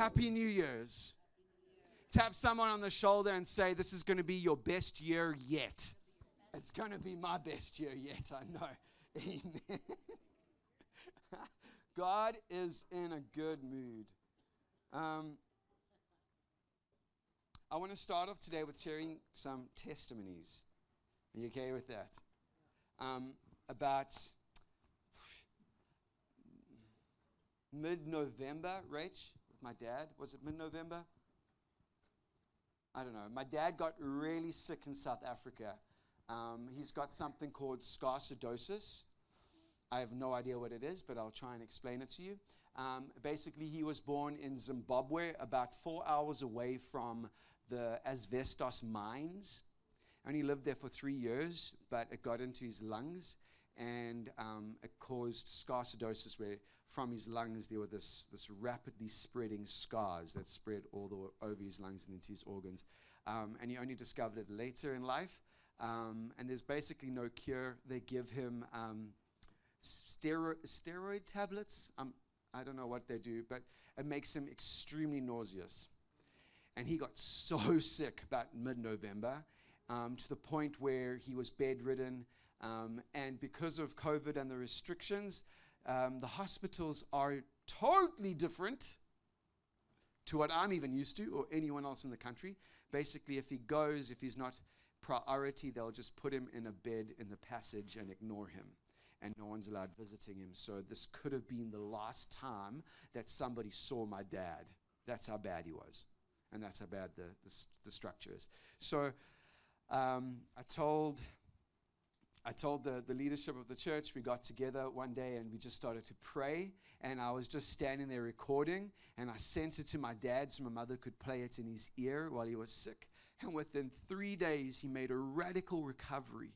Happy New Year's. Tap someone on the shoulder and say, This is going to be your best year yet. It's going to be my best year yet, I know. Amen. God is in a good mood. Um, I want to start off today with sharing some testimonies. Are you okay with that? Um, about mid November, Rach, my dad. Was it mid November? I don't know. My dad got really sick in South Africa. Um, he's got something called sarcoidosis. I have no idea what it is, but I'll try and explain it to you. Um, basically, he was born in Zimbabwe, about four hours away from the asbestos mines. And he lived there for three years, but it got into his lungs and um, it caused sarcoidosis, where from his lungs there were this, this rapidly spreading scars that spread all the over his lungs and into his organs. Um, and he only discovered it later in life. Um, and there's basically no cure. They give him um, stero- steroid tablets. Um, I don't know what they do, but it makes him extremely nauseous. And he got so sick about mid November um, to the point where he was bedridden. Um, and because of COVID and the restrictions, um, the hospitals are totally different to what I'm even used to or anyone else in the country. Basically, if he goes, if he's not priority, they'll just put him in a bed in the passage and ignore him. And no one's allowed visiting him. So, this could have been the last time that somebody saw my dad. That's how bad he was. And that's how bad the, the, the structure is. So, um, I told I told the, the leadership of the church, we got together one day and we just started to pray. And I was just standing there recording, and I sent it to my dad so my mother could play it in his ear while he was sick. And within three days, he made a radical recovery.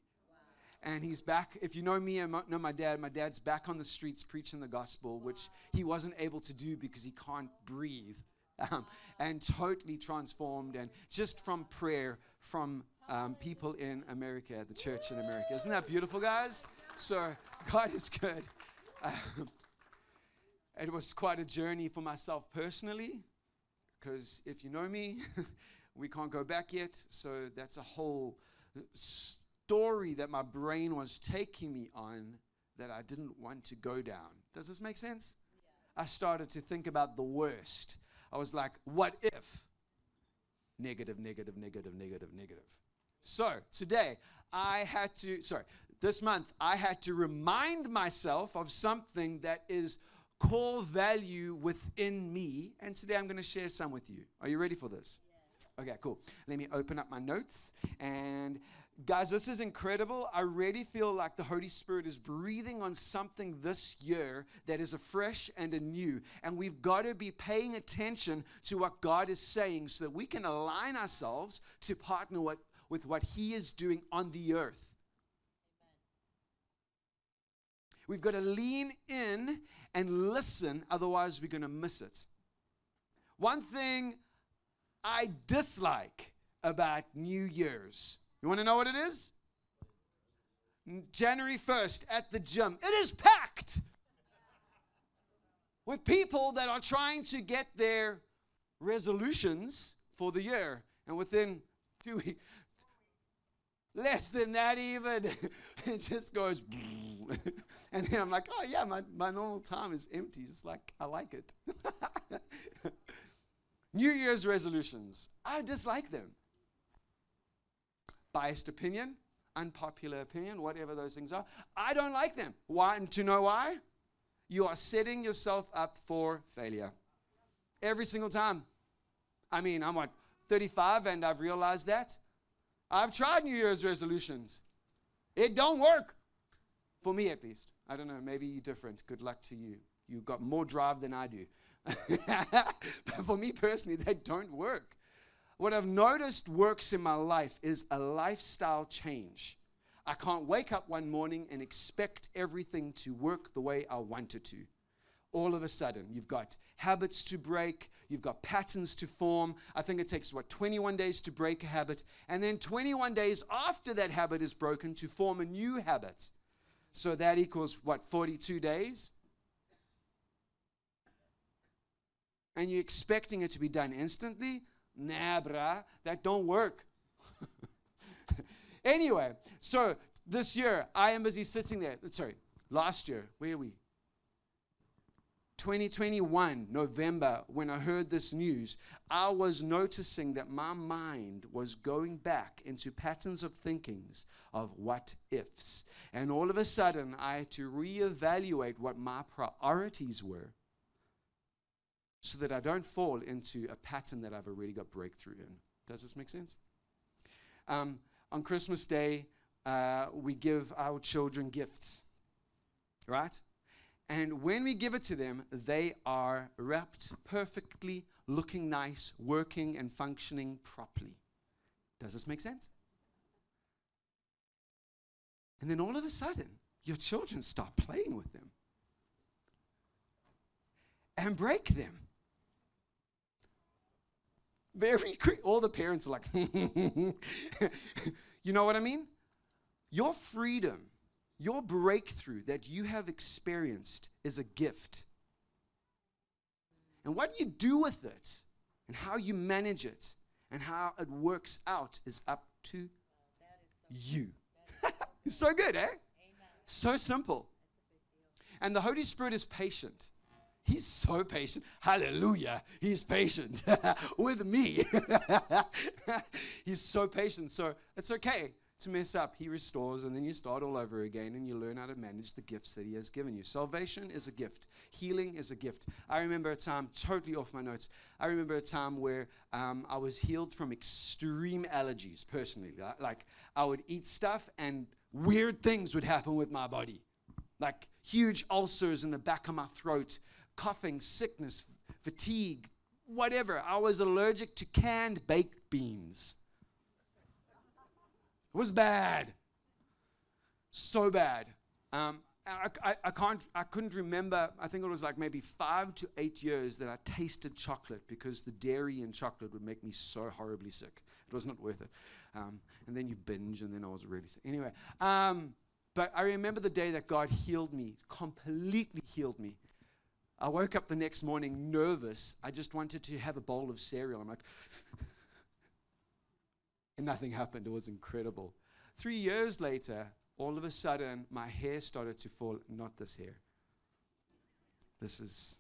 And he's back. If you know me and know my dad, my dad's back on the streets preaching the gospel, which he wasn't able to do because he can't breathe. Um, and totally transformed, and just from prayer, from um, people in America, the church in America. Isn't that beautiful, guys? So, God is good. Um, it was quite a journey for myself personally, because if you know me, we can't go back yet. So, that's a whole story that my brain was taking me on that I didn't want to go down. Does this make sense? Yeah. I started to think about the worst. I was like, what if? Negative, negative, negative, negative, negative. So today, I had to, sorry, this month, I had to remind myself of something that is core value within me. And today I'm going to share some with you. Are you ready for this? Yeah. Okay, cool. Let me open up my notes. And guys, this is incredible. I really feel like the Holy Spirit is breathing on something this year that is a fresh and a new. And we've got to be paying attention to what God is saying so that we can align ourselves to partner with with what He is doing on the earth. We've got to lean in and listen, otherwise, we're going to miss it. One thing I dislike about New Year's, you want to know what it is? January 1st at the gym. It is packed with people that are trying to get their resolutions for the year. And within two weeks, less than that even. it just goes, and then I'm like, oh yeah, my, my normal time is empty. Just like I like it. New Year's resolutions, I dislike them. Biased opinion, unpopular opinion, whatever those things are, I don't like them. Why? And to know why? You are setting yourself up for failure every single time. I mean, I'm what 35, and I've realized that I've tried New Year's resolutions. It don't work. For me at least. I don't know, maybe you're different. Good luck to you. You've got more drive than I do. but for me personally, they don't work. What I've noticed works in my life is a lifestyle change. I can't wake up one morning and expect everything to work the way I want it to all of a sudden you've got habits to break, you've got patterns to form. I think it takes, what, 21 days to break a habit, and then 21 days after that habit is broken to form a new habit. So that equals, what, 42 days? and you're expecting it to be done instantly, nah, bruh, that don't work. anyway, so this year I am busy sitting there. Sorry, last year, where are we? 2021, November, when I heard this news, I was noticing that my mind was going back into patterns of thinkings of what ifs. And all of a sudden, I had to reevaluate what my priorities were so that I don't fall into a pattern that I've already got breakthrough in. Does this make sense? Um, on Christmas Day, uh, we give our children gifts, right? And when we give it to them, they are wrapped perfectly, looking nice, working and functioning properly. Does this make sense? And then all of a sudden, your children start playing with them and break them. Very quick. All the parents are like, you know what I mean? Your freedom your breakthrough that you have experienced is a gift. And what you do with it and how you manage it and how it works out is up to you. it's so good, eh? So simple. And the Holy Spirit is patient. He's so patient. Hallelujah. He's patient with me. He's so patient. So it's okay to mess up, He restores, and then you start all over again and you learn how to manage the gifts that He has given you. Salvation is a gift, healing is a gift. I remember a time, totally off my notes, I remember a time where um, I was healed from extreme allergies personally. Like, I would eat stuff and weird things would happen with my body, like huge ulcers in the back of my throat, coughing, sickness, fatigue, whatever. I was allergic to canned baked beans. It was bad. So bad. Um, I, I, I, can't, I couldn't remember, I think it was like maybe five to eight years that I tasted chocolate because the dairy in chocolate would make me so horribly sick. It was not worth it. Um, and then you binge, and then I was really sick. Anyway, um, but I remember the day that God healed me, completely healed me. I woke up the next morning nervous. I just wanted to have a bowl of cereal. I'm like, and nothing happened. It was incredible. Three years later, all of a sudden, my hair started to fall. Not this hair. This is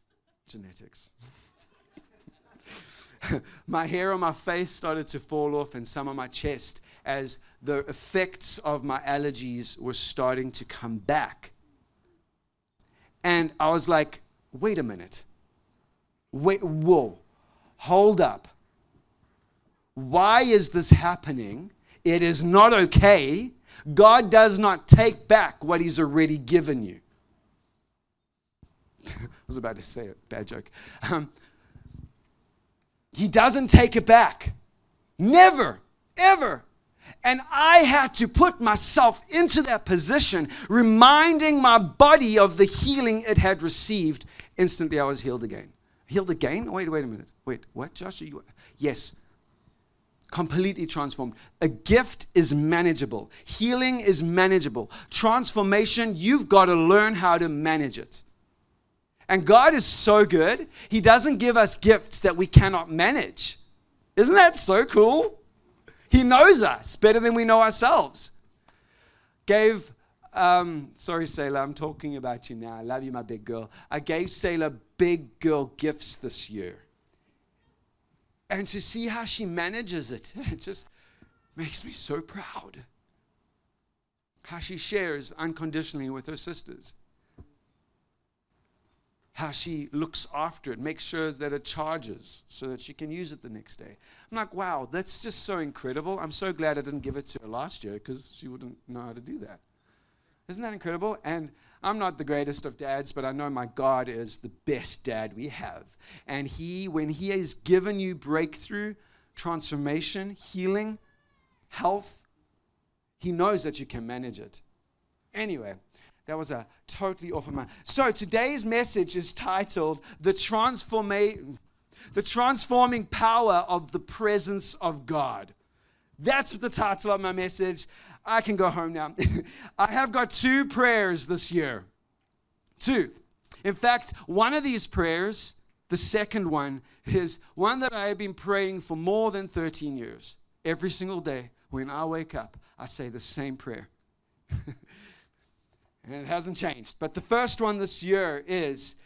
genetics. my hair on my face started to fall off and some on my chest as the effects of my allergies were starting to come back. And I was like, wait a minute. Wait, whoa, hold up. Why is this happening? It is not okay. God does not take back what He's already given you. I was about to say it, bad joke. Um, he doesn't take it back. Never, ever. And I had to put myself into that position, reminding my body of the healing it had received. Instantly, I was healed again. Healed again? Wait, wait a minute. Wait, what, Josh? Are you, yes, completely transformed. A gift is manageable, healing is manageable. Transformation, you've got to learn how to manage it. And God is so good, He doesn't give us gifts that we cannot manage. Isn't that so cool? He knows us better than we know ourselves. Gave, um, sorry, Sailor, I'm talking about you now. I love you, my big girl. I gave Sailor big girl gifts this year and to see how she manages it, it just makes me so proud. How she shares unconditionally with her sisters. How she looks after it, makes sure that it charges so that she can use it the next day. I'm like, wow, that's just so incredible. I'm so glad I didn't give it to her last year because she wouldn't know how to do that. Isn't that incredible? And I'm not the greatest of dads, but I know my God is the best dad we have. And He, when He has given you breakthrough, transformation, healing, health, He knows that you can manage it. Anyway, that was a totally of my. So today's message is titled "The Transformation." The transforming power of the presence of God. That's the title of my message. I can go home now. I have got two prayers this year. Two. In fact, one of these prayers the second one is one that I have been praying for more than 13 years. Every single day when I wake up, I say the same prayer. and it hasn't changed. But the first one this year is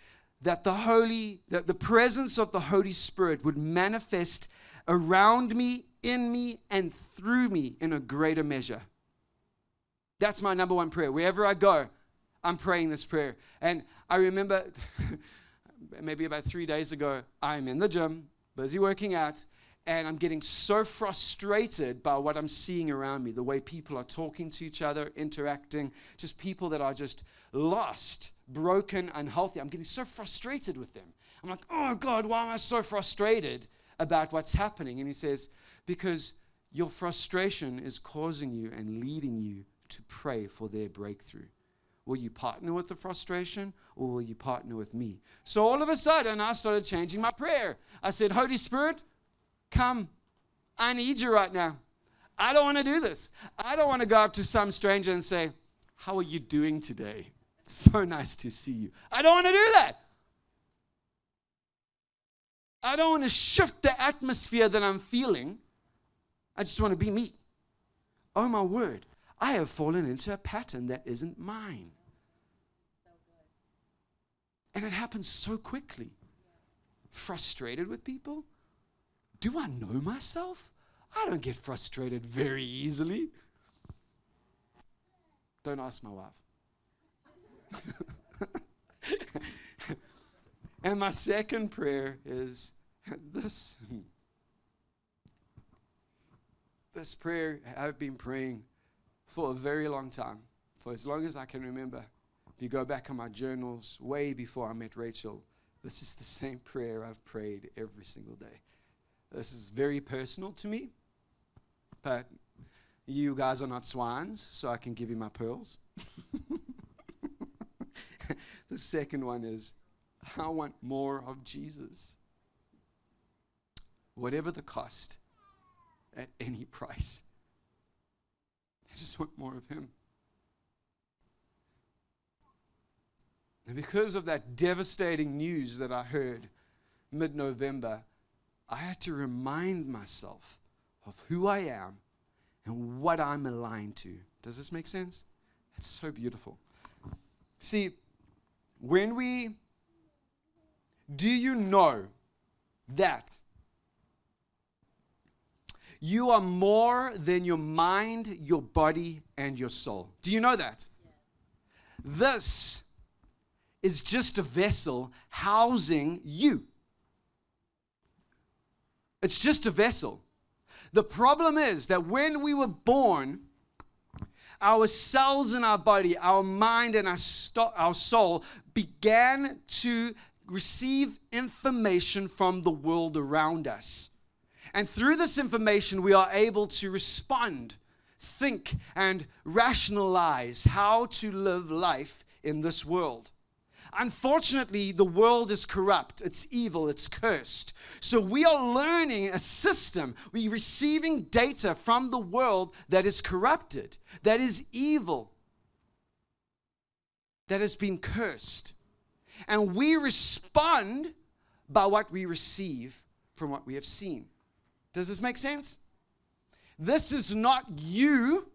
that the holy that the presence of the Holy Spirit would manifest around me, in me and through me in a greater measure. That's my number one prayer. Wherever I go, I'm praying this prayer. And I remember maybe about three days ago, I'm in the gym, busy working out, and I'm getting so frustrated by what I'm seeing around me the way people are talking to each other, interacting, just people that are just lost, broken, unhealthy. I'm getting so frustrated with them. I'm like, oh God, why am I so frustrated about what's happening? And he says, because your frustration is causing you and leading you to pray for their breakthrough. Will you partner with the frustration or will you partner with me? So all of a sudden, I started changing my prayer. I said, Holy Spirit, come. I need you right now. I don't want to do this. I don't want to go up to some stranger and say, How are you doing today? So nice to see you. I don't want to do that. I don't want to shift the atmosphere that I'm feeling. I just want to be me. Oh, my word. I have fallen into a pattern that isn't mine. And it happens so quickly. Frustrated with people? Do I know myself? I don't get frustrated very easily. Don't ask my wife. and my second prayer is this. This prayer I've been praying for a very long time, for as long as I can remember. If you go back in my journals, way before I met Rachel, this is the same prayer I've prayed every single day. This is very personal to me, but you guys are not swines, so I can give you my pearls. the second one is I want more of Jesus. Whatever the cost, at any price. I just want more of Him. And because of that devastating news that I heard mid November, I had to remind myself of who I am and what I'm aligned to. Does this make sense? It's so beautiful. See, when we, do you know that you are more than your mind, your body, and your soul? Do you know that? This is just a vessel housing you. It's just a vessel. The problem is that when we were born, our cells in our body, our mind, and our, sto- our soul began to receive information from the world around us. And through this information, we are able to respond, think, and rationalize how to live life in this world. Unfortunately, the world is corrupt, it's evil, it's cursed. So we are learning a system, we're receiving data from the world that is corrupted, that is evil, that has been cursed. And we respond by what we receive from what we have seen. Does this make sense? This is not you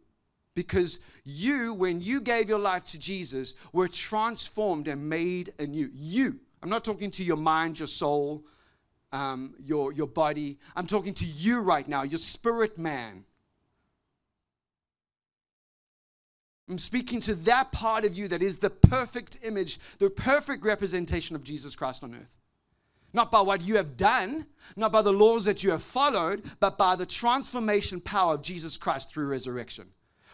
because you, when you gave your life to Jesus, were transformed and made anew. You. I'm not talking to your mind, your soul, um, your, your body. I'm talking to you right now, your spirit man. I'm speaking to that part of you that is the perfect image, the perfect representation of Jesus Christ on earth. Not by what you have done, not by the laws that you have followed, but by the transformation power of Jesus Christ through resurrection.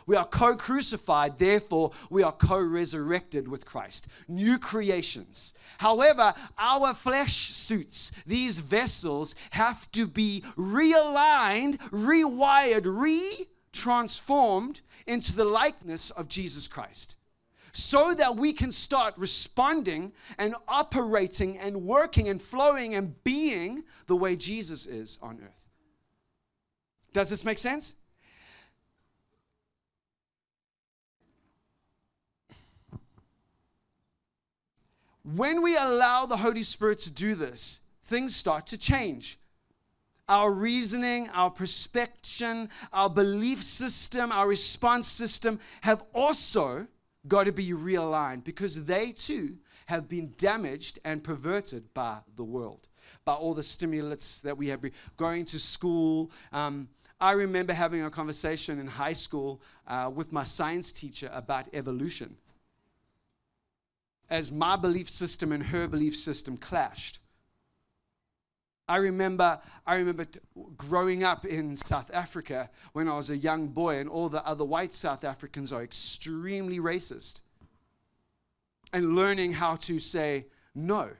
We are co crucified, therefore, we are co resurrected with Christ. New creations. However, our flesh suits, these vessels, have to be realigned, rewired, re transformed into the likeness of Jesus Christ so that we can start responding and operating and working and flowing and being the way Jesus is on earth. Does this make sense? when we allow the Holy Spirit to do this, things start to change. Our reasoning, our perspection, our belief system, our response system have also got to be realigned because they too have been damaged and perverted by the world, by all the stimulants that we have going to school. Um, I remember having a conversation in high school uh, with my science teacher about evolution as my belief system and her belief system clashed. I remember, I remember t- growing up in South Africa when I was a young boy, and all the other white South Africans are extremely racist. And learning how to say, no,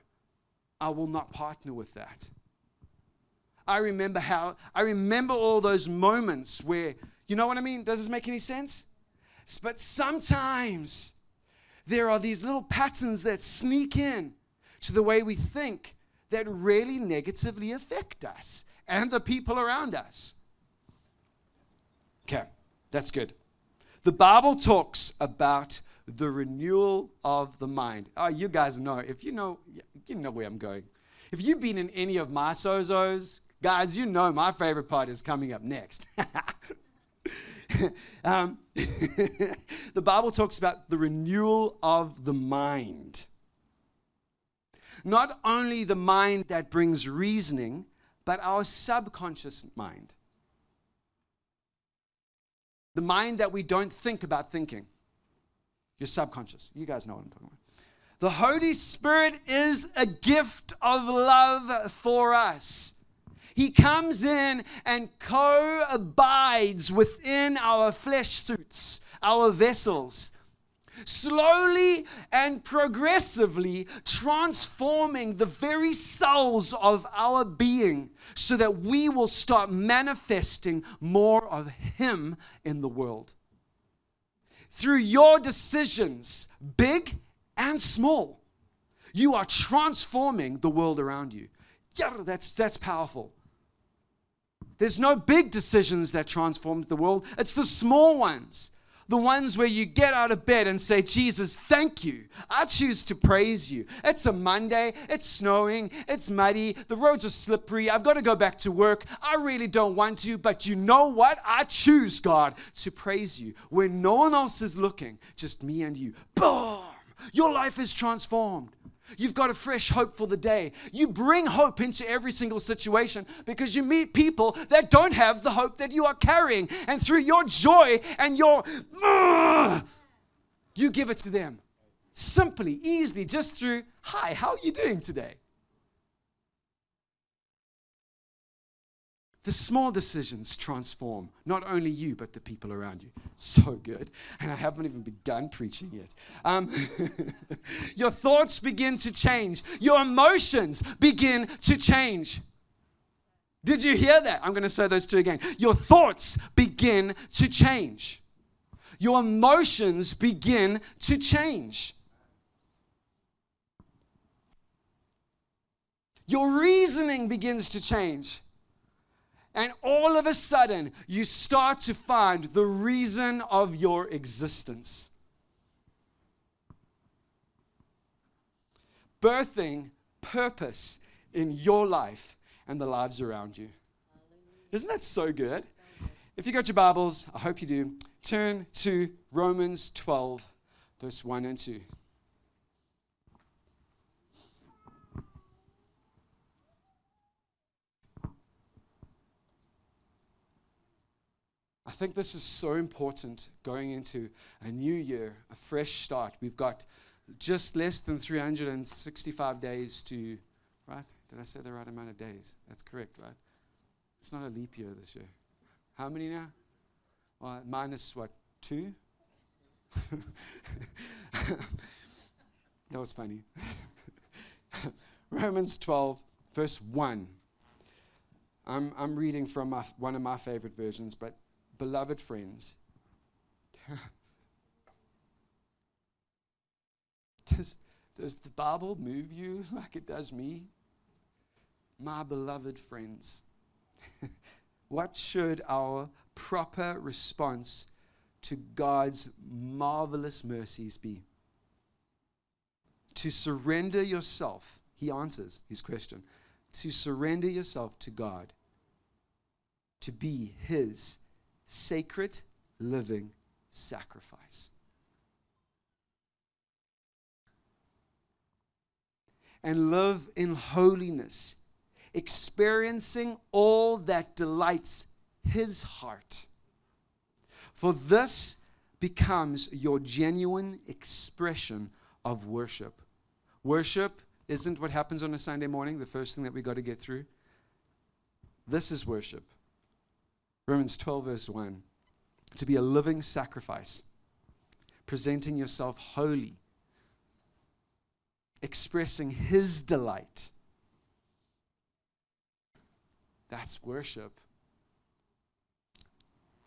I will not partner with that. I remember how, I remember all those moments where, you know what I mean? Does this make any sense? But sometimes there are these little patterns that sneak in to the way we think that really negatively affect us and the people around us. Okay, that's good. The Bible talks about the renewal of the mind. Oh, you guys know. If you know, you know where I'm going. If you've been in any of my sozos, guys, you know my favorite part is coming up next. um, the Bible talks about the renewal of the mind. Not only the mind that brings reasoning, but our subconscious mind. The mind that we don't think about thinking. Your subconscious. You guys know what I'm talking about. The Holy Spirit is a gift of love for us. He comes in and co abides within our flesh suits, our vessels, slowly and progressively transforming the very cells of our being so that we will start manifesting more of Him in the world. Through your decisions, big and small, you are transforming the world around you. Yeah, that's, that's powerful. There's no big decisions that transform the world, it's the small ones the ones where you get out of bed and say, Jesus, thank you. I choose to praise you. It's a Monday, it's snowing, it's muddy, the roads are slippery, I've got to go back to work. I really don't want to, but you know what? I choose, God, to praise you when no one else is looking, just me and you. Boom! Your life is transformed. You've got a fresh hope for the day. You bring hope into every single situation because you meet people that don't have the hope that you are carrying. And through your joy and your, you give it to them. Simply, easily, just through, hi, how are you doing today? The small decisions transform not only you, but the people around you. So good. And I haven't even begun preaching yet. Um, your thoughts begin to change, your emotions begin to change. Did you hear that? I'm going to say those two again. Your thoughts begin to change, your emotions begin to change. Your reasoning begins to change. And all of a sudden, you start to find the reason of your existence. Birthing purpose in your life and the lives around you. Isn't that so good? If you got your Bibles, I hope you do, turn to Romans 12, verse 1 and 2. I think this is so important going into a new year, a fresh start. We've got just less than 365 days to, right? Did I say the right amount of days? That's correct, right? It's not a leap year this year. How many now? Well, minus what, two? that was funny. Romans 12, verse 1. I'm, I'm reading from my, one of my favorite versions, but beloved friends, does, does the Bible move you like it does me? My beloved friends, what should our proper response to God's marvelous mercies be? to surrender yourself, he answers his question, to surrender yourself to God, to be his sacred living sacrifice. And live in holiness, experiencing all that delights his heart. For this becomes your genuine expression of worship. Worship isn't what happens on a Sunday morning, the first thing that we got to get through. This is worship. Romans 12, verse 1. To be a living sacrifice, presenting yourself holy, expressing His delight. That's worship.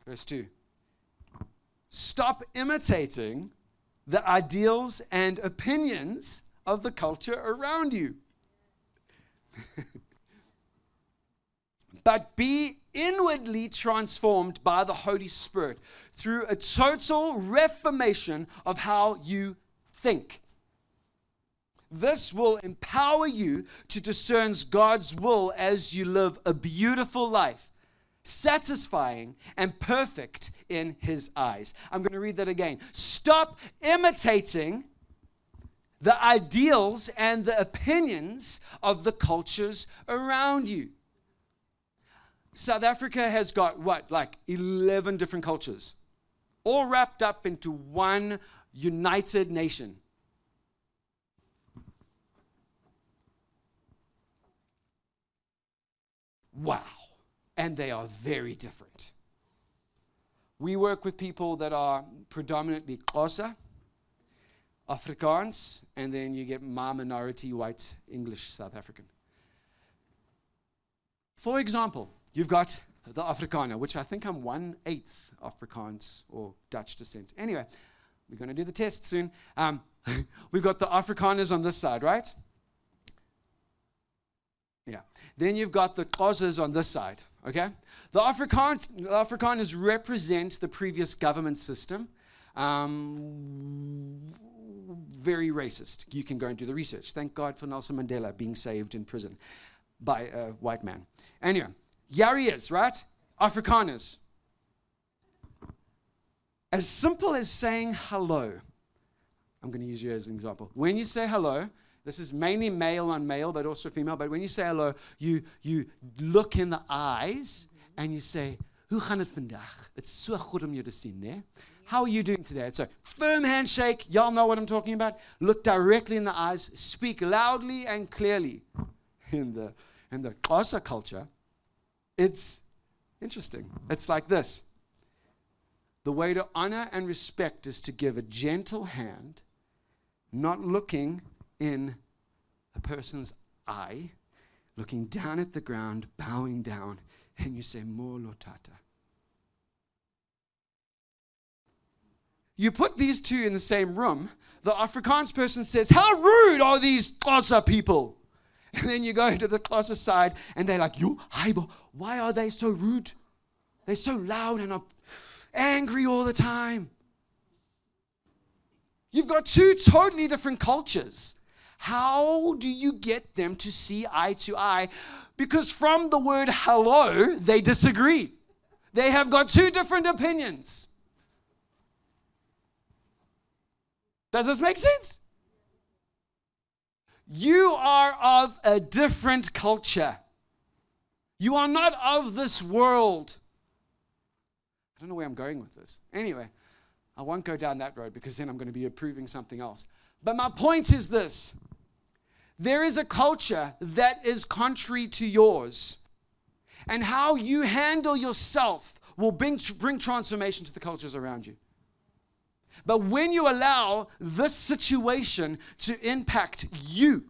Verse 2 Stop imitating the ideals and opinions of the culture around you. but be inwardly transformed by the Holy Spirit through a total reformation of how you think. This will empower you to discern God's will as you live a beautiful life, satisfying and perfect in His eyes. I'm going to read that again. Stop imitating the ideals and the opinions of the cultures around you. South Africa has got what, like 11 different cultures, all wrapped up into one united nation. Wow. And they are very different. We work with people that are predominantly Xhosa, Afrikaans, and then you get my minority white English South African. For example, you've got the Afrikaner, which I think I'm one eighth Afrikaans or Dutch descent. Anyway, we're going to do the test soon. Um, we've got the Afrikaners on this side, right? Yeah. Then you've got the Xhosas on this side, okay? The, Afrikaan, the Afrikaners represent the previous government system. Um, very racist. You can go and do the research. Thank God for Nelson Mandela being saved in prison by a white man. Anyway, is, right? Afrikaners. As simple as saying hello. I'm going to use you as an example. When you say hello, this is mainly male on male, but also female. But when you say hello, you, you look in the eyes and you say, gaan? It's so? How are you doing today? It's a firm handshake. Y'all know what I'm talking about. Look directly in the eyes. Speak loudly and clearly. In the in the Xhosa culture, it's interesting. It's like this. The way to honor and respect is to give a gentle hand, not looking in a person's eye, looking down at the ground, bowing down, and you say, Mo lotata. You put these two in the same room, the Afrikaans person says, How rude are these Xhosa people? And then you go to the Xhosa side and they're like, You, Haibo, why are they so rude? They're so loud and are angry all the time. You've got two totally different cultures. How do you get them to see eye to eye? Because from the word hello, they disagree. They have got two different opinions. Does this make sense? You are of a different culture. You are not of this world. I don't know where I'm going with this. Anyway, I won't go down that road because then I'm going to be approving something else. But my point is this there is a culture that is contrary to yours. And how you handle yourself will bring, bring transformation to the cultures around you. But when you allow this situation to impact you,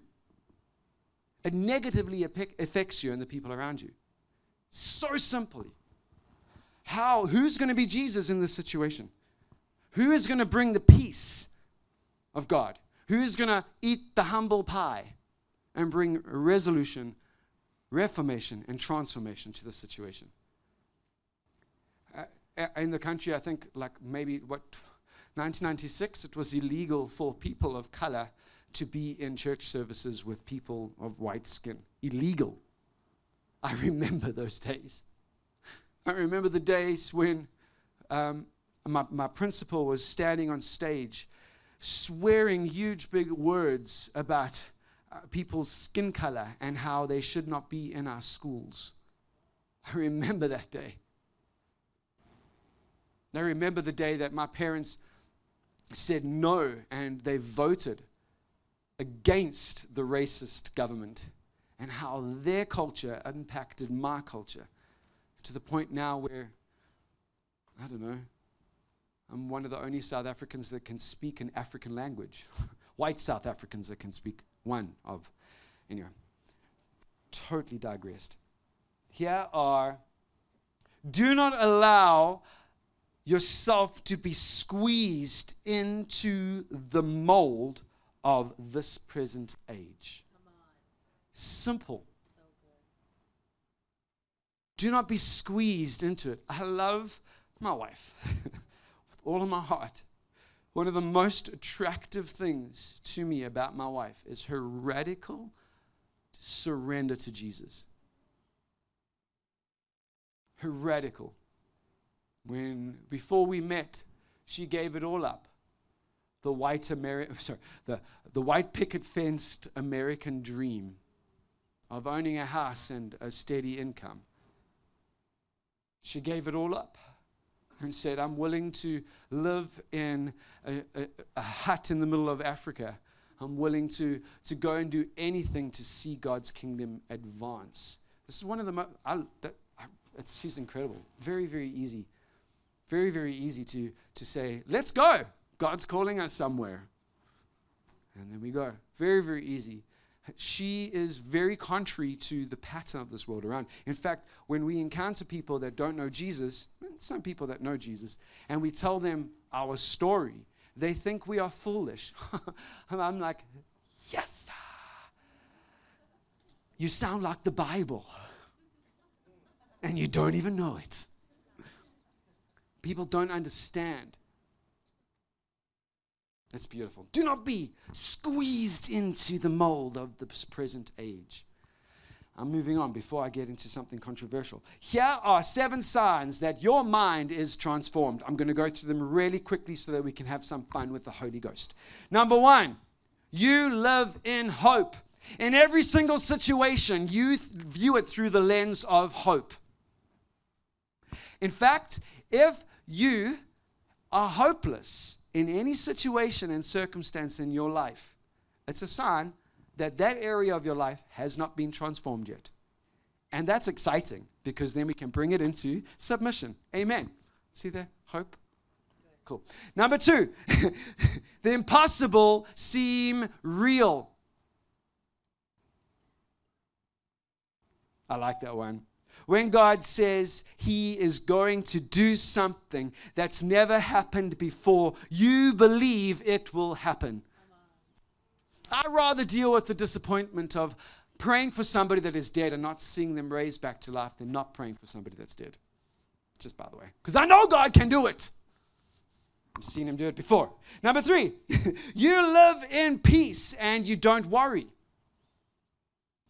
it negatively affects you and the people around you. So simply. How? Who's going to be Jesus in this situation? Who is going to bring the peace of God? Who is going to eat the humble pie and bring resolution, reformation, and transformation to the situation? Uh, in the country, I think, like maybe what 1996, it was illegal for people of color to be in church services with people of white skin. Illegal. I remember those days. I remember the days when um, my, my principal was standing on stage swearing huge big words about uh, people's skin color and how they should not be in our schools. I remember that day. I remember the day that my parents said no and they voted against the racist government and how their culture impacted my culture to the point now where, I don't know, I'm one of the only South Africans that can speak an African language. White South Africans that can speak one of. Anyway, totally digressed. Here are do not allow yourself to be squeezed into the mold of this present age. Simple. Do not be squeezed into it. I love my wife with all of my heart. One of the most attractive things to me about my wife is her radical surrender to Jesus. Her radical. When before we met, she gave it all up. The white Ameri- sorry, the, the white picket fenced American dream of owning a house and a steady income. She gave it all up and said, I'm willing to live in a, a, a, hut in the middle of Africa. I'm willing to, to go and do anything to see God's kingdom advance. This is one of the most, she's incredible. Very, very easy. Very, very easy to, to say, let's go. God's calling us somewhere. And then we go. Very, very easy she is very contrary to the pattern of this world around. In fact, when we encounter people that don't know Jesus, some people that know Jesus, and we tell them our story, they think we are foolish. and I'm like, yes, you sound like the Bible, and you don't even know it. People don't understand that's beautiful. Do not be squeezed into the mold of the present age. I'm moving on before I get into something controversial. Here are seven signs that your mind is transformed. I'm going to go through them really quickly so that we can have some fun with the Holy Ghost. Number one, you live in hope. In every single situation, you th- view it through the lens of hope. In fact, if you are hopeless, in any situation and circumstance in your life, it's a sign that that area of your life has not been transformed yet. And that's exciting because then we can bring it into submission. Amen. See there? Hope. Cool. Number two, the impossible seem real. I like that one. When God says He is going to do something that's never happened before, you believe it will happen. I'd rather deal with the disappointment of praying for somebody that is dead and not seeing them raised back to life than not praying for somebody that's dead. Just by the way. Because I know God can do it. I've seen him do it before. Number three, you live in peace and you don't worry.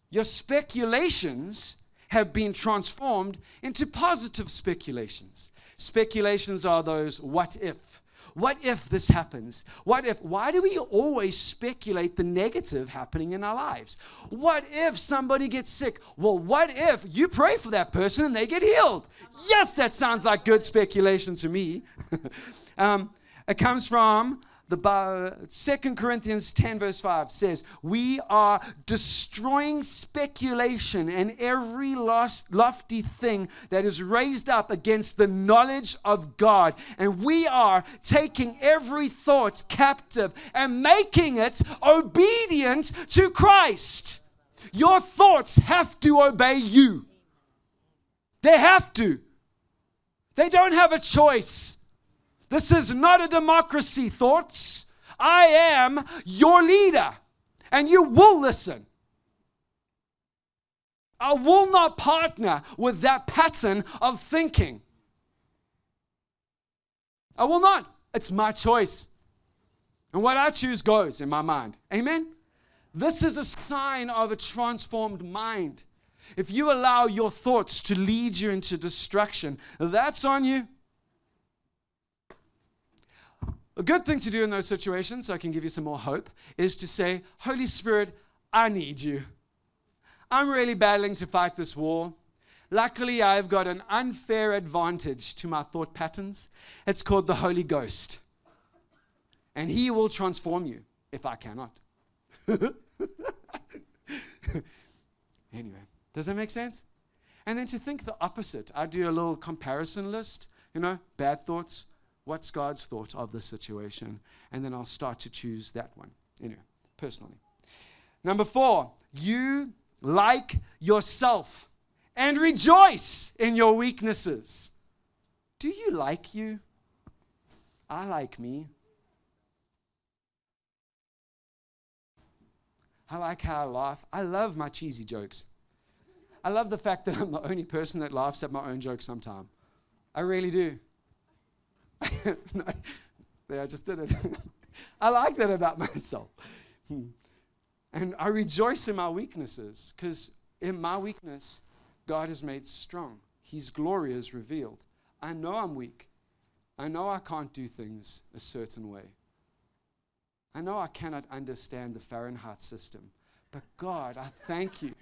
Your speculations have been transformed into positive speculations. Speculations are those what if. What if this happens? What if? Why do we always speculate the negative happening in our lives? What if somebody gets sick? Well, what if you pray for that person and they get healed? Yes, that sounds like good speculation to me. um, it comes from the Second Corinthians 10, verse 5 says, We are destroying speculation and every lofty thing that is raised up against the knowledge of God. And we are taking every thought captive and making it obedient to Christ. Your thoughts have to obey you. They have to. They don't have a choice. This is not a democracy, thoughts. I am your leader, and you will listen. I will not partner with that pattern of thinking. I will not. It's my choice. And what I choose goes in my mind. Amen? This is a sign of a transformed mind. If you allow your thoughts to lead you into destruction, that's on you. A good thing to do in those situations, so I can give you some more hope, is to say, Holy Spirit, I need you. I'm really battling to fight this war. Luckily, I've got an unfair advantage to my thought patterns. It's called the Holy Ghost. And He will transform you if I cannot. anyway, does that make sense? And then to think the opposite, I do a little comparison list, you know, bad thoughts, what's God's thought of the situation, and then I'll start to choose that one. Anyway, personally. Number four, you like yourself and rejoice in your weaknesses. Do you like you? I like me. I like how I laugh. I love my cheesy jokes. I love the fact that I'm the only person that laughs at my own jokes sometimes. I really do. no, I just did it. I like that about myself. Hmm. And I rejoice in my weaknesses because in my weakness, God is made strong. His glory is revealed. I know I'm weak. I know I can't do things a certain way. I know I cannot understand the Fahrenheit system, but God, I thank you.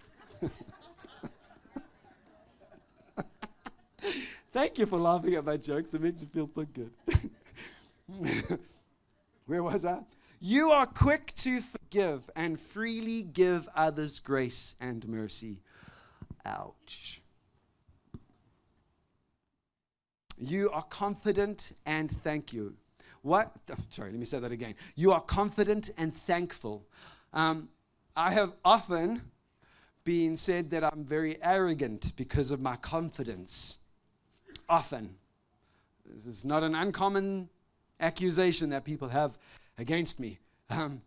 Thank you for laughing at my jokes. It makes me feel so good. Where was I? You are quick to forgive and freely give others grace and mercy. Ouch. You are confident and thank you. What? Oh, sorry, let me say that again. You are confident and thankful. Um, I have often been said that I'm very arrogant because of my confidence. Often. This is not an uncommon accusation that people have against me. Um,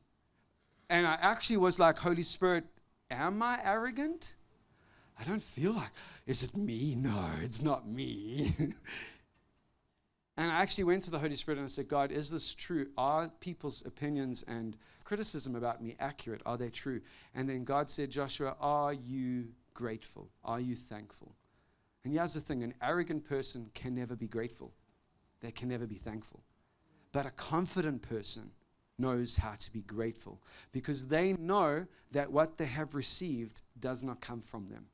and I actually was like, Holy Spirit, am I arrogant? I don't feel like, is it me? No, it's not me. and I actually went to the Holy Spirit and I said, God, is this true? Are people's opinions and criticism about me accurate? Are they true? And then God said, Joshua, are you grateful? Are you thankful? And here's the thing an arrogant person can never be grateful, they can never be thankful. But a confident person knows how to be grateful because they know that what they have received does not come from them.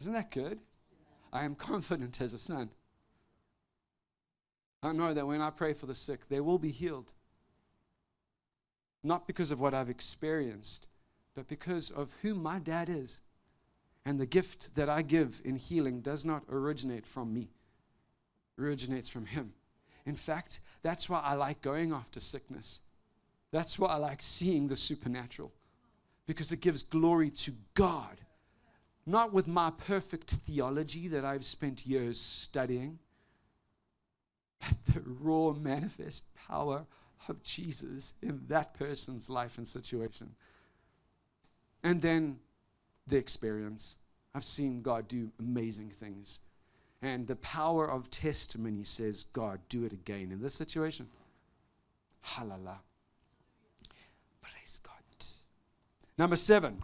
Isn't that good? I am confident as a son. I know that when I pray for the sick, they will be healed. Not because of what I've experienced, but because of who my dad is. And the gift that I give in healing does not originate from me, it originates from him. In fact, that's why I like going after sickness. That's why I like seeing the supernatural, because it gives glory to God, not with my perfect theology that I've spent years studying, but the raw manifest power of Jesus in that person's life and situation. And then the experience. I've seen God do amazing things. And the power of testimony says, God, do it again in this situation. Hallelujah. Praise God. Number seven,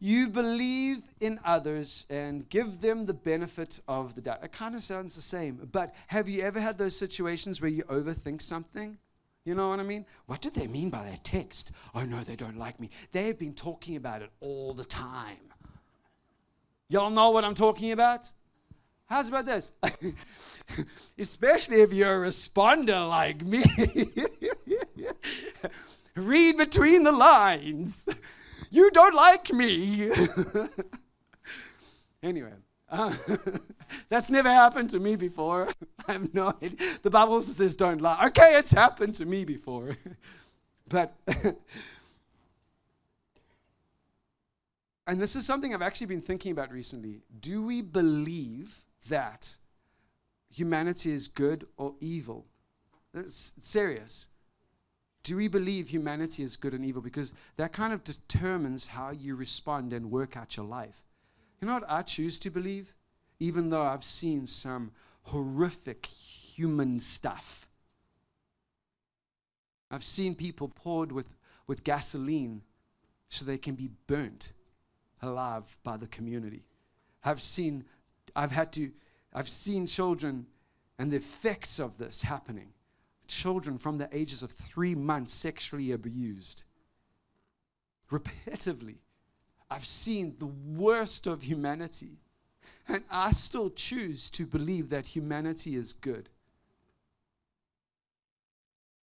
you believe in others and give them the benefit of the doubt. It kind of sounds the same, but have you ever had those situations where you overthink something? You know what I mean? What did they mean by that text? Oh no, they don't like me. They have been talking about it all the time. Y'all know what I'm talking about? How's about this? Especially if you're a responder like me. Read between the lines. You don't like me. anyway, uh, that's never happened to me before. I have no idea. The Bible says don't lie. Okay, it's happened to me before. but, and this is something I've actually been thinking about recently. Do we believe that humanity is good or evil. It's serious. Do we believe humanity is good and evil? Because that kind of determines how you respond and work out your life. You know what I choose to believe? Even though I've seen some horrific human stuff. I've seen people poured with, with gasoline so they can be burnt alive by the community. I've seen, I've had to, I've seen children and the effects of this happening. Children from the ages of three months sexually abused. Repetitively. I've seen the worst of humanity. And I still choose to believe that humanity is good.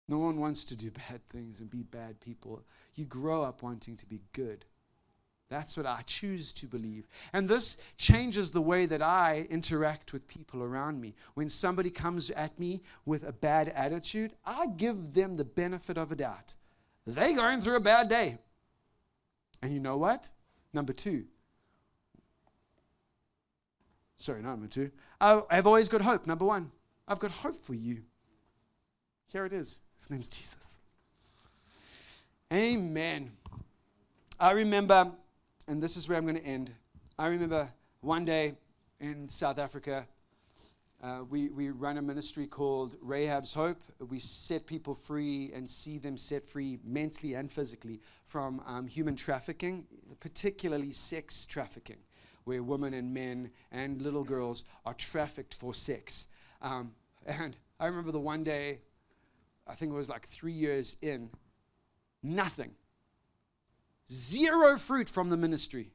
No one wants to do bad things and be bad people. You grow up wanting to be good. That's what I choose to believe. And this changes the way that I interact with people around me. When somebody comes at me with a bad attitude, I give them the benefit of a doubt. They're going through a bad day. And you know what? Number two. Sorry, not number two. I, I've always got hope. Number one. I've got hope for you. Here it is. His name's Jesus. Amen. I remember, and this is where I'm going to end. I remember one day in South Africa, uh, we, we run a ministry called Rahab's Hope. We set people free and see them set free mentally and physically from um, human trafficking, particularly sex trafficking, where women and men and little girls are trafficked for sex. Um, and I remember the one day I think it was like three years in, nothing. Zero fruit from the ministry.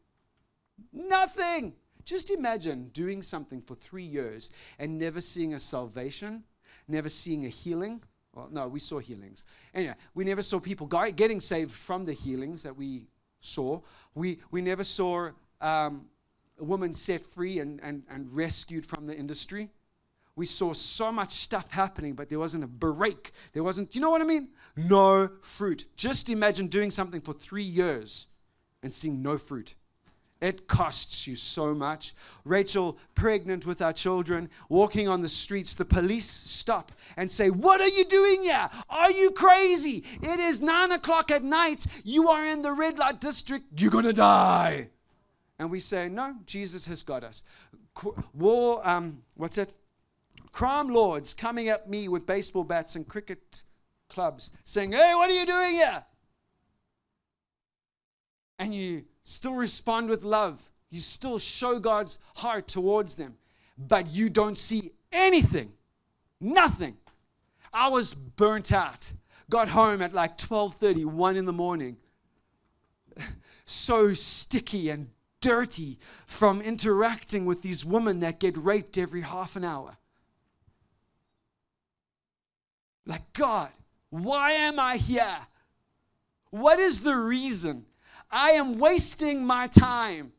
Nothing. Just imagine doing something for three years and never seeing a salvation, never seeing a healing. Well, no, we saw healings. Anyway, we never saw people getting saved from the healings that we saw. We, we never saw um, a woman set free and, and, and rescued from the industry we saw so much stuff happening, but there wasn't a break. There wasn't, you know what I mean? No fruit. Just imagine doing something for three years and seeing no fruit. It costs you so much. Rachel, pregnant with our children, walking on the streets, the police stop and say, What are you doing here? Are you crazy? It is nine o'clock at night. You are in the red light district. You're going to die. And we say, No, Jesus has got us. War, um, what's it? crime lords coming at me with baseball bats and cricket clubs saying, Hey, what are you doing here? And you still respond with love. You still show God's heart towards them, but you don't see anything. Nothing. I was burnt out. Got home at like 12:30, 1 in the morning. so sticky and dirty from interacting with these women that get raped every half an hour. Like, God, why am I here? What is the reason? I am wasting my time.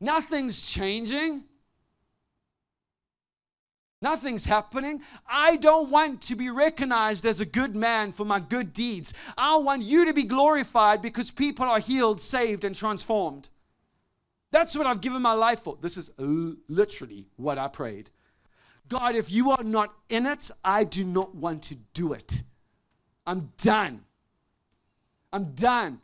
Nothing's changing. Nothing's happening. I don't want to be recognized as a good man for my good deeds. I want you to be glorified because people are healed, saved, and transformed. That's what I've given my life for. This is literally what I prayed. God, if you are not in it, I do not want to do it. I'm done. I'm done.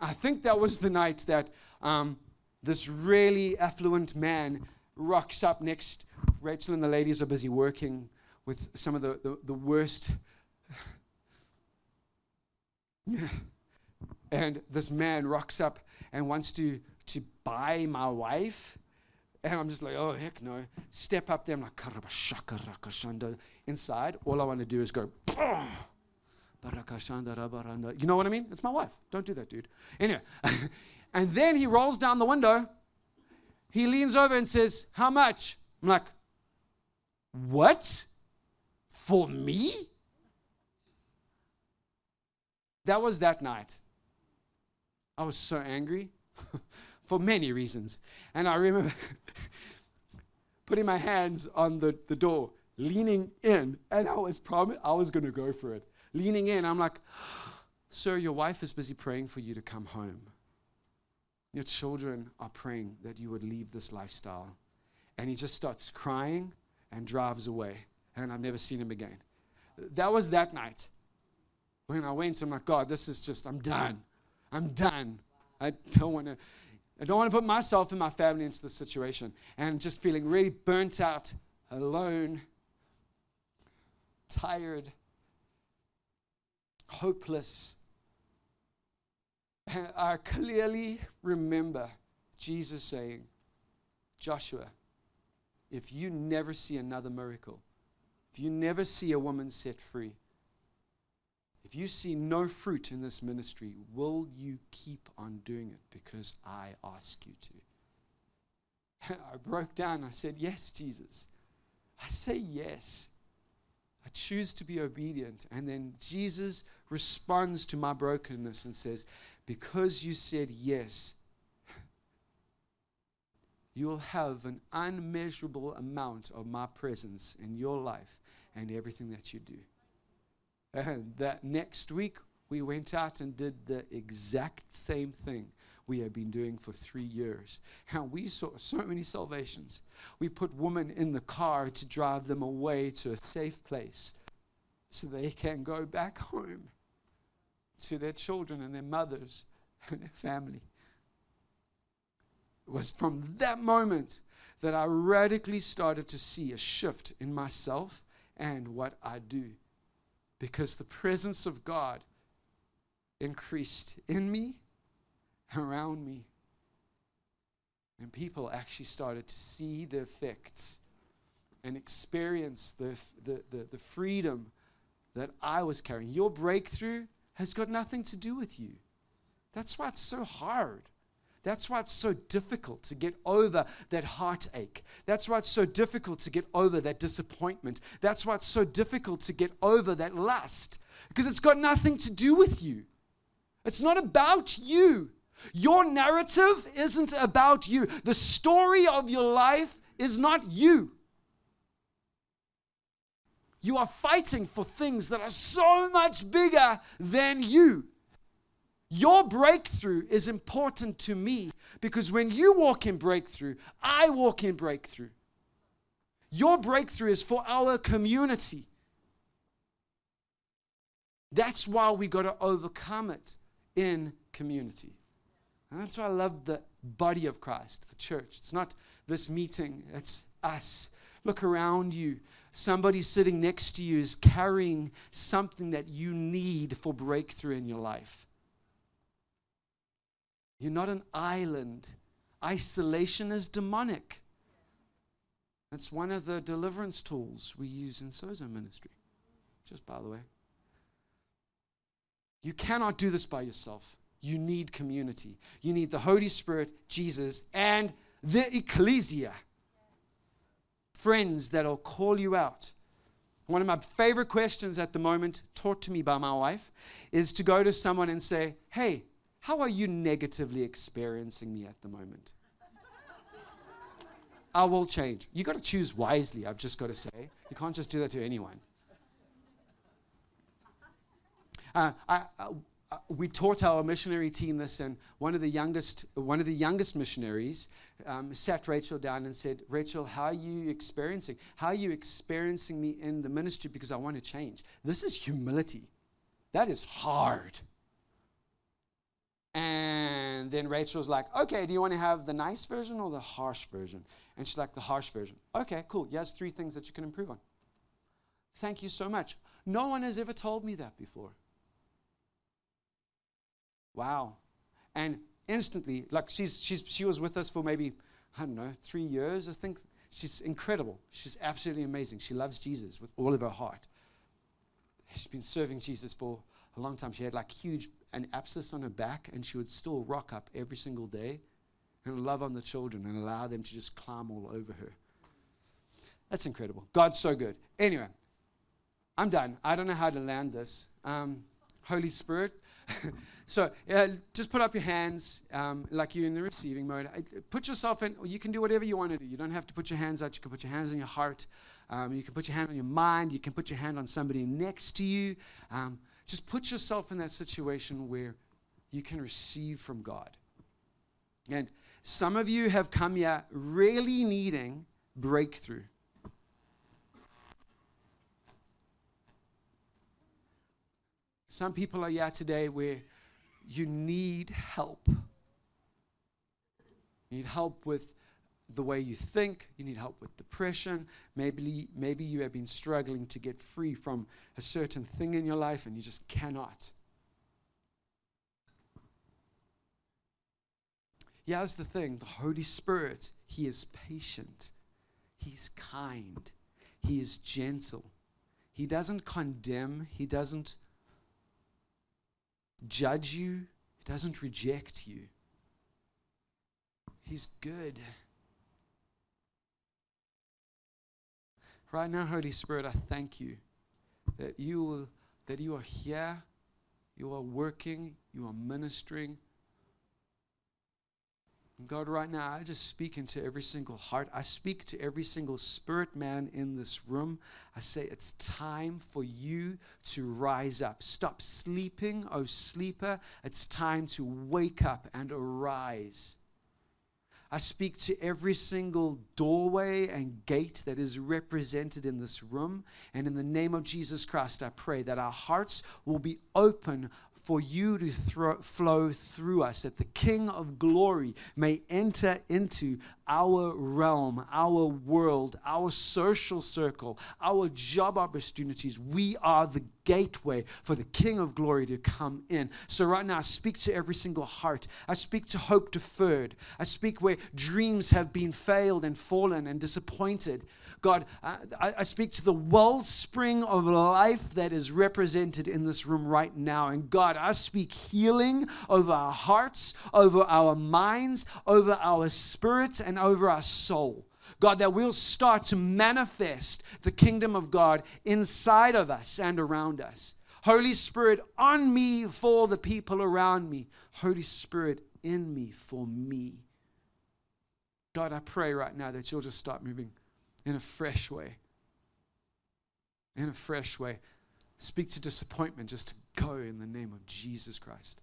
I think that was the night that um, this really affluent man rocks up next. Rachel and the ladies are busy working with some of the, the, the worst. and this man rocks up and wants to, to buy my wife. And I'm just like, oh, heck no. Step up there. I'm like, inside. All I want to do is go, you know what I mean? It's my wife. Don't do that, dude. Anyway, and then he rolls down the window. He leans over and says, How much? I'm like, What? For me? That was that night. I was so angry for many reasons. And I remember putting my hands on the, the door, leaning in, and I was promised I was going to go for it. Leaning in, I'm like, Sir, your wife is busy praying for you to come home. Your children are praying that you would leave this lifestyle. And he just starts crying and drives away. And I've never seen him again. That was that night. When I went, I'm like, God, this is just, I'm done. I'm done. I don't want to I don't want to put myself and my family into this situation and just feeling really burnt out, alone, tired. Hopeless. And I clearly remember Jesus saying, Joshua, if you never see another miracle, if you never see a woman set free, if you see no fruit in this ministry, will you keep on doing it because I ask you to? I broke down. I said, Yes, Jesus. I say yes. I choose to be obedient. And then Jesus responds to my brokenness and says, Because you said yes, you will have an unmeasurable amount of my presence in your life and everything that you do. And that next week, we went out and did the exact same thing we have been doing for three years. And we saw so many salvations. We put women in the car to drive them away to a safe place so they can go back home to their children and their mothers and their family. It was from that moment that I radically started to see a shift in myself and what I do. Because the presence of God increased in me, around me. And people actually started to see the effects and experience the, the, the, the freedom that I was carrying. Your breakthrough has got nothing to do with you. That's why it's so hard. That's why it's so difficult to get over that heartache. That's why it's so difficult to get over that disappointment. That's why it's so difficult to get over that lust because it's got nothing to do with you. It's not about you. Your narrative isn't about you. The story of your life is not you. You are fighting for things that are so much bigger than you. Your breakthrough is important to me because when you walk in breakthrough, I walk in breakthrough. Your breakthrough is for our community. That's why we got to overcome it in community. And that's why I love the body of Christ, the church. It's not this meeting, it's us. Look around you. Somebody sitting next to you is carrying something that you need for breakthrough in your life. You're not an island. Isolation is demonic. That's one of the deliverance tools we use in Sozo ministry. Just by the way. You cannot do this by yourself. You need community. You need the Holy Spirit, Jesus, and the ecclesia. Friends that'll call you out. One of my favorite questions at the moment, taught to me by my wife, is to go to someone and say, Hey, how are you negatively experiencing me at the moment? I will change. You got to choose wisely, I've just got to say. You can't just do that to anyone. Uh, I, I, uh, we taught our missionary team this, and one of the youngest, one of the youngest missionaries um, sat Rachel down and said, "Rachel, how are you experiencing? How are you experiencing me in the ministry? Because I want to change. This is humility. That is hard." And then Rachel was like, okay, do you want to have the nice version or the harsh version? And she's like, the harsh version. Okay, cool. Here's three things that you can improve on. Thank you so much. No one has ever told me that before. Wow. And instantly, like she's, she's, she was with us for maybe, I don't know, three years, I think. She's incredible. She's absolutely amazing. She loves Jesus with all of her heart. She's been serving Jesus for a long time. She had like huge an abscess on her back, and she would still rock up every single day and love on the children and allow them to just climb all over her. That's incredible. God's so good. Anyway, I'm done. I don't know how to land this. Um, Holy Spirit. so uh, just put up your hands um, like you're in the receiving mode. Put yourself in, you can do whatever you want to do. You don't have to put your hands out. You can put your hands on your heart. Um, you can put your hand on your mind. You can put your hand on somebody next to you. Um, just put yourself in that situation where you can receive from God. And some of you have come here really needing breakthrough. Some people are here today where you need help. You need help with the way you think, you need help with depression, maybe, maybe you have been struggling to get free from a certain thing in your life and you just cannot. Here's the thing the Holy Spirit, He is patient, He's kind, He is gentle. He doesn't condemn, He doesn't judge you, He doesn't reject you. He's good. Right now, Holy Spirit, I thank you that you will, that you are here, you are working, you are ministering. God, right now, I just speak into every single heart. I speak to every single spirit man in this room. I say, it's time for you to rise up. Stop sleeping, oh sleeper. It's time to wake up and arise. I speak to every single doorway and gate that is represented in this room. And in the name of Jesus Christ, I pray that our hearts will be open for you to thro- flow through us, that the King of glory may enter into our realm, our world, our social circle, our job opportunities. We are the gateway for the King of glory to come in. So, right now, I speak to every single heart. I speak to hope deferred. I speak where dreams have been failed and fallen and disappointed. God, I, I speak to the wellspring of life that is represented in this room right now. And God, I speak healing over our hearts, over our minds, over our spirits, and over our soul. God, that we'll start to manifest the kingdom of God inside of us and around us. Holy Spirit, on me for the people around me. Holy Spirit, in me for me. God, I pray right now that you'll just start moving in a fresh way. In a fresh way. Speak to disappointment just to go in the name of Jesus Christ.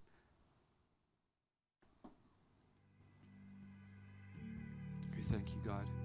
Thank you, God.